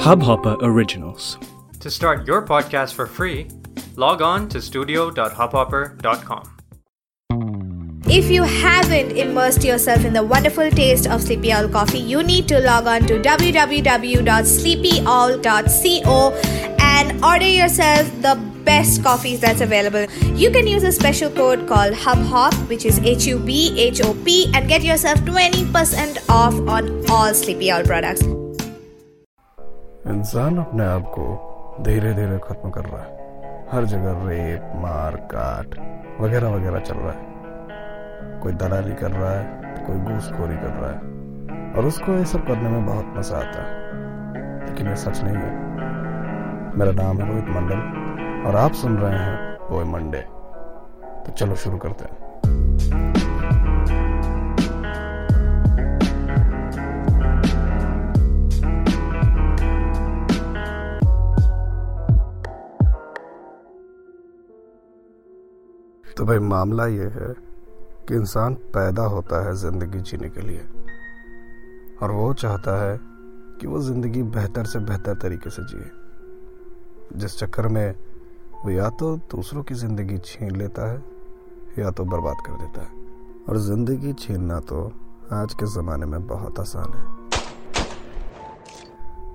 Hubhopper Originals. To start your podcast for free, log on to studio.hubhopper.com. If you haven't immersed yourself in the wonderful taste of Sleepy Owl coffee, you need to log on to www.sleepyowl.co and order yourself the best coffees that's available. You can use a special code called HubHop, which is H U B H O P, and get yourself 20% off on all Sleepy Owl products. इंसान अपने आप को धीरे धीरे खत्म कर रहा है। हर जगह रेप, मार, काट, वगैरह वगैरह चल रहा है। कोई दलाली कर रहा है तो कोई घूसखोरी कर रहा है। और उसको ये सब करने में बहुत मज़ा आता है। लेकिन ये सच नहीं है। मेरा नाम है रोहित मंडल, और आप सुन रहे हैं ओए मंडे। तो चलो शुरू करते हैं। भाई, मामला ये है कि इंसान पैदा होता है ज़िंदगी जीने के लिए। और वो चाहता है कि वो ज़िंदगी बेहतर से बेहतर तरीके से जिए। जिस चक्कर में वो या तो दूसरों की ज़िंदगी छीन लेता है, या तो बर्बाद कर देता है। और ज़िंदगी छीनना तो आज के ज़माने में बहुत आसान है।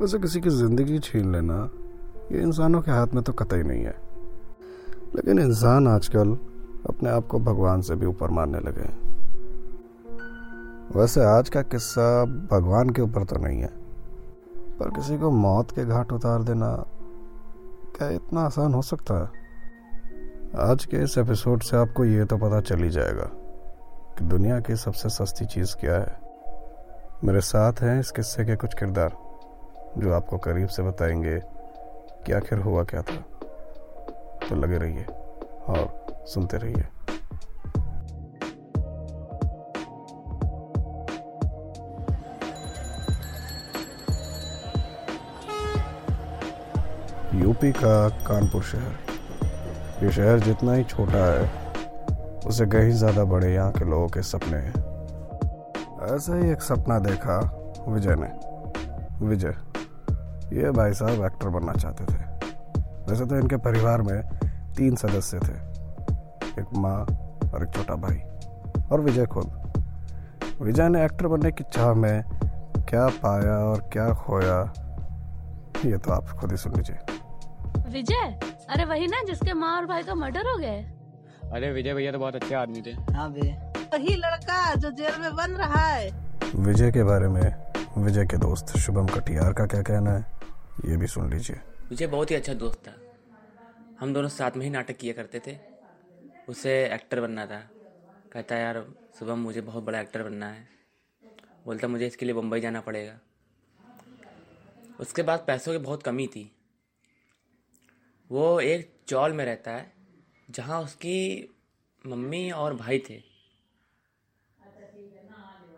वैसे किसी की ज़िंदगी छीन लेना, ये इंसानों के हाथ में तो कतई नहीं है। लेकिन इंसान आजकल अपने आप को भगवान से भी ऊपर मानने लगे। वैसे आज का किस्सा भगवान के ऊपर तो नहीं है, पर किसी को मौत के घाट उतार देना क्या इतना आसान हो सकता है? आज के इस एपिसोड से आपको ये तो पता चल ही जाएगा कि दुनिया की सबसे सस्ती चीज़ क्या है। मेरे साथ हैं इस किस्से के कुछ किरदार, जो आपको करीब से बताएँगे कि आखिर हुआ क्या था। तो लगे रहिए, और सुनते रहिए। यूपी का कानपुर शहर। ये शहर जितना ही छोटा है, उसे कहीं ज़्यादा बड़े यहाँ के लोगों के सपने हैं। ऐसा ही एक सपना देखा विजय ने। विजय, ये भाई साहब एक्टर बनना चाहते थे। वैसे तो इनके परिवार में तीन सदस्य थे। एक माँ और एक छोटा भाई और विजय खुद। विजय ने एक्टर बनने की चाह में क्या पाया और क्या खोया ये तो आप खुद ही सुन लीजिए। विजय अरे वही ना जिसके माँ और भाई का मर्डर हो गया। अरे विजय भैया तो बहुत अच्छे आदमी थे। हाँ बे वही लड़का जो जेल में बन रहा है। विजय के बारे में विजय के दोस्त शुभम कटियार का क्या कहना है ये भी सुन लीजिए। विजय बहुत ही अच्छा दोस्त था। हम दोनों साथ में ही नाटक किया करते थे। उसे एक्टर बनना था। कहता यार, सुबह मुझे बहुत बड़ा एक्टर बनना है। बोलता, मुझे इसके लिए मुंबई जाना पड़ेगा। उसके बाद पैसों की बहुत कमी थी। वो एक चौल में रहता है, जहाँ उसकी मम्मी और भाई थे।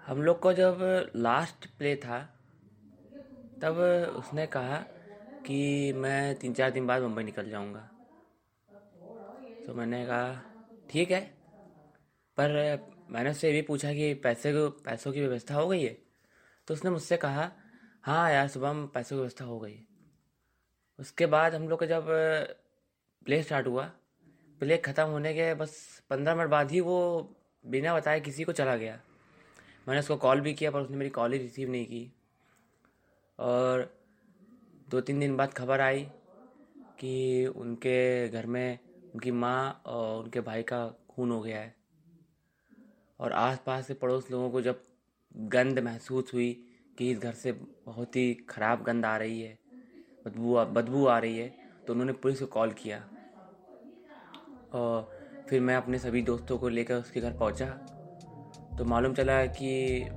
हम लोग को जब लास्ट प्ले था, तब उसने कहा कि, मैं तीन चार दिन बाद मुंबई निकल जाऊँगा। तो मैंने कहा ठीक है। पर मैंने उससे भी पूछा कि पैसे को, पैसों की व्यवस्था हो गई है? तो उसने मुझसे कहा हाँ यार, सुबह में पैसों की व्यवस्था हो गई उसके बाद हम लोग का जब प्ले स्टार्ट हुआ प्ले ख़त्म होने के बस पंद्रह मिनट बाद ही वो बिना बताए किसी को चला गया। मैंने उसको कॉल भी किया, पर उसने मेरी कॉल ही रिसीव नहीं की। और दो तीन दिन बाद खबर आई कि उनके घर में उनकी माँ और उनके भाई का खून हो गया है। और आसपास के पड़ोस लोगों को जब गंद महसूस हुई कि इस घर से बहुत ही ख़राब गंद आ रही है, बदबू बदबू आ रही है तो उन्होंने पुलिस को कॉल किया। और फिर मैं अपने सभी दोस्तों को लेकर उसके घर पहुँचा। तो मालूम चला कि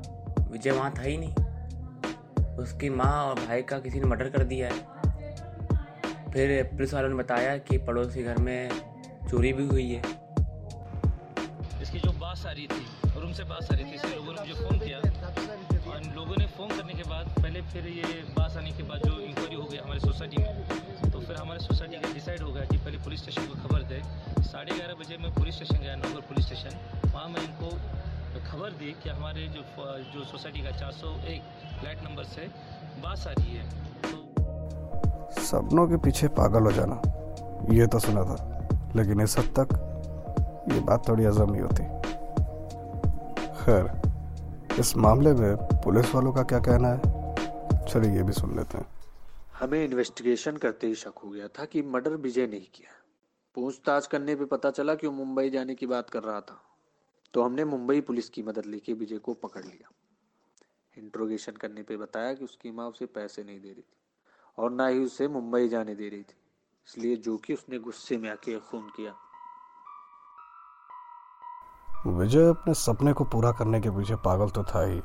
विजय वहाँ था ही नहीं। उसकी माँ और भाई का किसी ने मर्डर कर दिया है। फिर पुलिस वालों ने बताया कि पड़ोसी घर में चोरी भी हुई है। इसकी जो बात आ रही थी, रूम से बात आ रही थी इसलिए लोगों ने मुझे फ़ोन किया। और लोगों ने फ़ोन करने के बाद पहले फिर ये बात आने के बाद जो इंक्वायरी हो गई हमारे सोसाइटी में तो फिर हमारे सोसाइटी का डिसाइड हो गया कि पहले पुलिस स्टेशन को खबर दे। साढ़े ग्यारह बजे मैं पुलिस स्टेशन गया, नौगर पुलिस स्टेशन वहाँ मैं इनको खबर दी कि हमारे जो जो सोसाइटी का चार सौ एक फ्लैट नंबर से बात आ रही है। तो सपनों के पीछे पागल हो जाना। ये तो सुना था, लेकिन इस हद तक ये बात थोड़ी अजम नहीं होती। खैर, इस मामले में पुलिस वालों का क्या कहना है? चलिए ये भी सुन लेते हैं। हमें इन्वेस्टिगेशन करते ही शक हो गया था कि मर्डर विजय नहीं किया। पूछताछ करने पे पता चला कि वो मुंबई जाने की बात कर रहा था। तो हमने मुंबई पुलिस की मदद लेके विजय को पकड़ लिया। इंट्रोगेशन करने पे बताया कि उसकी माँ उसे पैसे नहीं दे रही थी। और ना ही उसे मुंबई जाने दे रही थी। इसलिए जो कि उसने गुस्से में आके खून किया। विजय अपने सपने को पूरा करने के पीछे पागल तो था ही,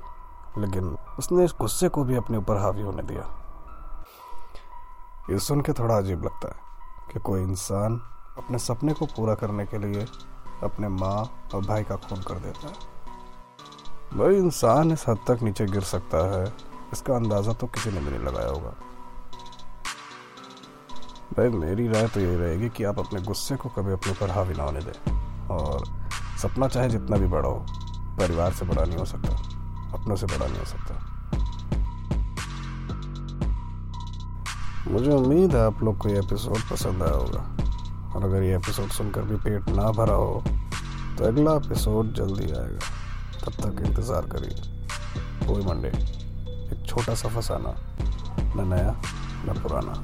लेकिन उसने इस गुस्से को भी अपने ऊपर हावी होने दिया। ये सुन के थोड़ा अजीब लगता है कि कोई इंसान अपने सपने को पूरा करने के लिए अपने माँ और भाई का खून कर देता है। भाई इंसान इस हद तक नीचे गिर सकता है, इसका अंदाज़ा तो किसी ने भी नहीं लगाया होगा। भाई, मेरी राय तो यही रहेगी कि आप अपने गुस्से को कभी अपने ऊपर हावी ना होने दें और सपना चाहे जितना भी बड़ा हो, परिवार से बड़ा नहीं हो सकता, अपनों से बड़ा नहीं हो सकता। मुझे उम्मीद है आप लोग को ये एपिसोड पसंद आया होगा। और अगर ये एपिसोड सुनकर भी पेट ना भरा हो तो अगला एपिसोड जल्दी आएगा। तब तक इंतज़ार करिए। कोई मंडे, एक छोटा सा फसाना, न नया, न पुराना।